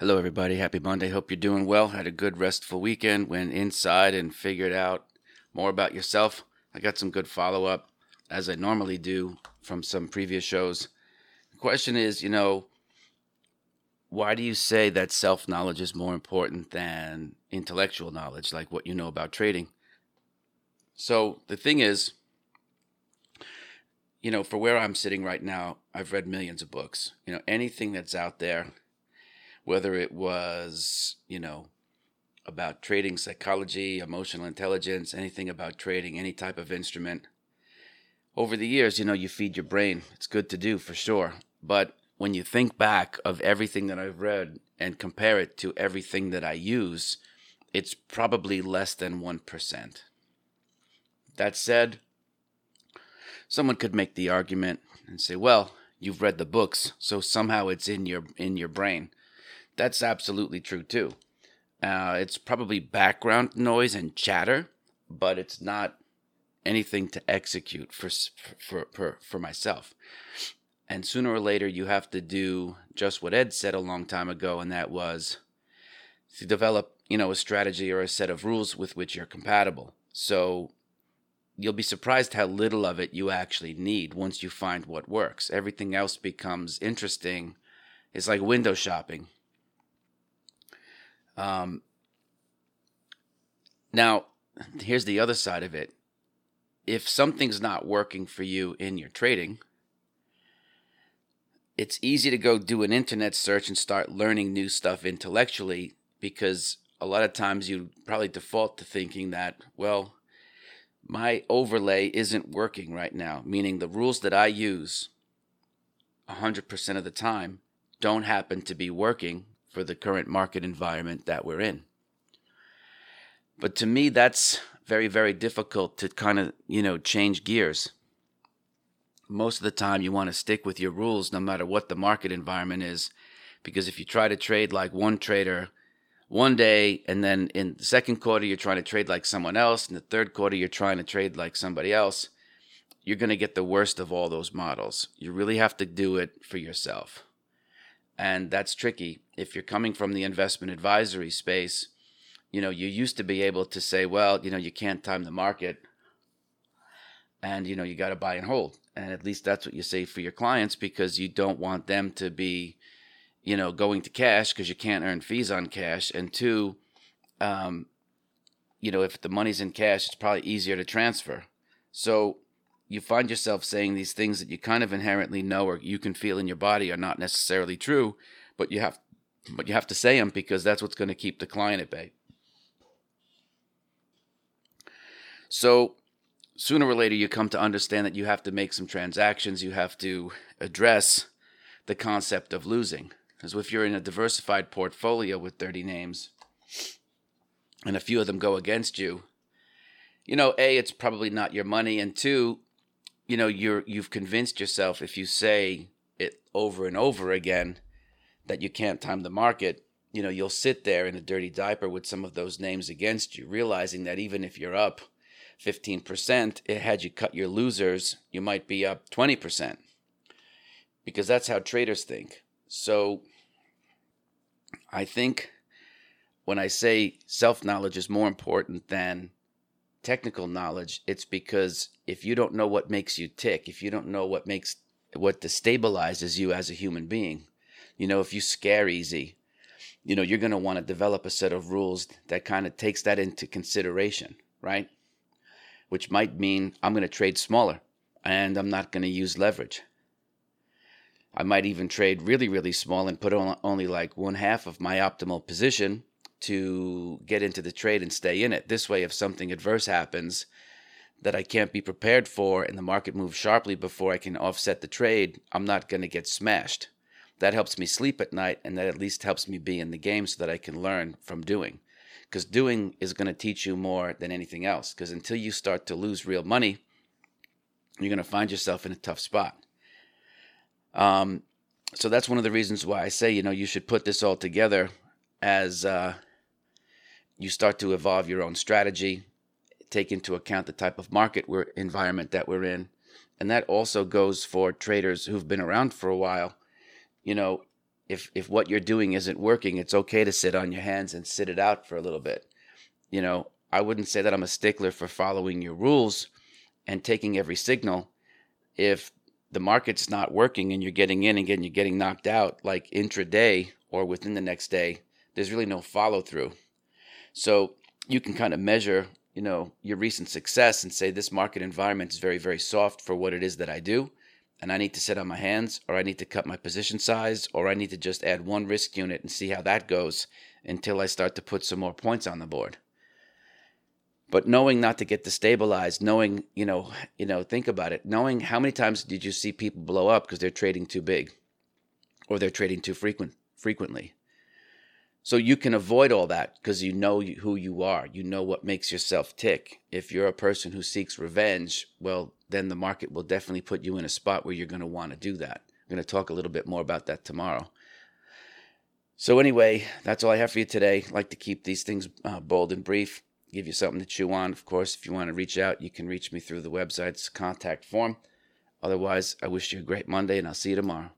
Hello, everybody. Happy Monday. Hope you're doing well. Had a good, restful weekend. Went inside and figured out more about yourself. I got some good follow up, as I normally do from some previous shows. The question is, you know, why do you say that self knowledge is more important than intellectual knowledge, like what you know about trading? So the thing is, you know, for where I'm sitting right now, I've read millions of books. You know, anything that's out there whether it was, you know, about trading psychology, emotional intelligence, anything about trading, any type of instrument. Over the years, you know, you feed your brain. It's good to do for sure. But when you think back of everything that I've read and compare it to everything that I use, it's probably less than 1%. That said, someone could make the argument and say, well, you've read the books, so somehow it's in your in your brain that's absolutely true too. Uh, it's probably background noise and chatter, but it's not anything to execute for, for for for myself. And sooner or later, you have to do just what Ed said a long time ago, and that was to develop, you know, a strategy or a set of rules with which you're compatible. So you'll be surprised how little of it you actually need once you find what works. Everything else becomes interesting. It's like window shopping. Um, now, here's the other side of it. If something's not working for you in your trading, it's easy to go do an internet search and start learning new stuff intellectually because a lot of times you probably default to thinking that, well, my overlay isn't working right now, meaning the rules that I use 100% of the time don't happen to be working for the current market environment that we're in. But to me, that's very, very difficult to kind of, you know, change gears. Most of the time, you want to stick with your rules no matter what the market environment is. Because if you try to trade like one trader one day, and then in the second quarter, you're trying to trade like someone else, in the third quarter, you're trying to trade like somebody else, you're going to get the worst of all those models. You really have to do it for yourself. And that's tricky. If you're coming from the investment advisory space, you know, you used to be able to say, well, you know, you can't time the market and, you know, you got to buy and hold. And at least that's what you say for your clients because you don't want them to be, you know, going to cash because you can't earn fees on cash. And two, um, you know, if the money's in cash, it's probably easier to transfer. So you find yourself saying these things that you kind of inherently know or you can feel in your body are not necessarily true, but you have but you have to say them because that's what's going to keep the client at bay. So sooner or later you come to understand that you have to make some transactions, you have to address the concept of losing. Because if you're in a diversified portfolio with 30 names and a few of them go against you, you know, A, it's probably not your money, and two, you know you're you've convinced yourself if you say it over and over again that you can't time the market you know you'll sit there in a dirty diaper with some of those names against you realizing that even if you're up 15% it had you cut your losers you might be up 20% because that's how traders think. So i think when i say self knowledge is more important than technical knowledge, it's because if you don't know what makes you tick, if you don't know what makes what destabilizes you as a human being, you know, if you scare easy, you know, you're going to want to develop a set of rules that kind of takes that into consideration, right? Which might mean I'm going to trade smaller and I'm not going to use leverage. I might even trade really, really small and put on only like one half of my optimal position to get into the trade and stay in it. This way, if something adverse happens that I can't be prepared for and the market moves sharply before I can offset the trade, I'm not going to get smashed. That helps me sleep at night and that at least helps me be in the game so that I can learn from doing. Because doing is going to teach you more than anything else. Because until you start to lose real money, you're going to find yourself in a tough spot. Um, so that's one of the reasons why I say, you know, you should put this all together as uh, you start to evolve your own strategy, take into account the type of market we're, environment that we're in. And that also goes for traders who've been around for a while. You know, if if what you're doing isn't working, it's okay to sit on your hands and sit it out for a little bit. You know, I wouldn't say that I'm a stickler for following your rules and taking every signal. If the market's not working and you're getting in and getting you're getting knocked out like intraday or within the next day, there's really no follow through. So you can kind of measure, you know, your recent success and say this market environment is very, very soft for what it is that I do. And I need to sit on my hands, or I need to cut my position size, or I need to just add one risk unit and see how that goes until I start to put some more points on the board. But knowing not to get destabilized, knowing, you know, you know, think about it. Knowing how many times did you see people blow up because they're trading too big or they're trading too frequent frequently? So you can avoid all that because you know who you are. You know what makes yourself tick. If you're a person who seeks revenge, well, then the market will definitely put you in a spot where you're going to want to do that. I'm going to talk a little bit more about that tomorrow. So, anyway, that's all I have for you today. I like to keep these things uh, bold and brief, give you something to chew on. Of course, if you want to reach out, you can reach me through the website's contact form. Otherwise, I wish you a great Monday and I'll see you tomorrow.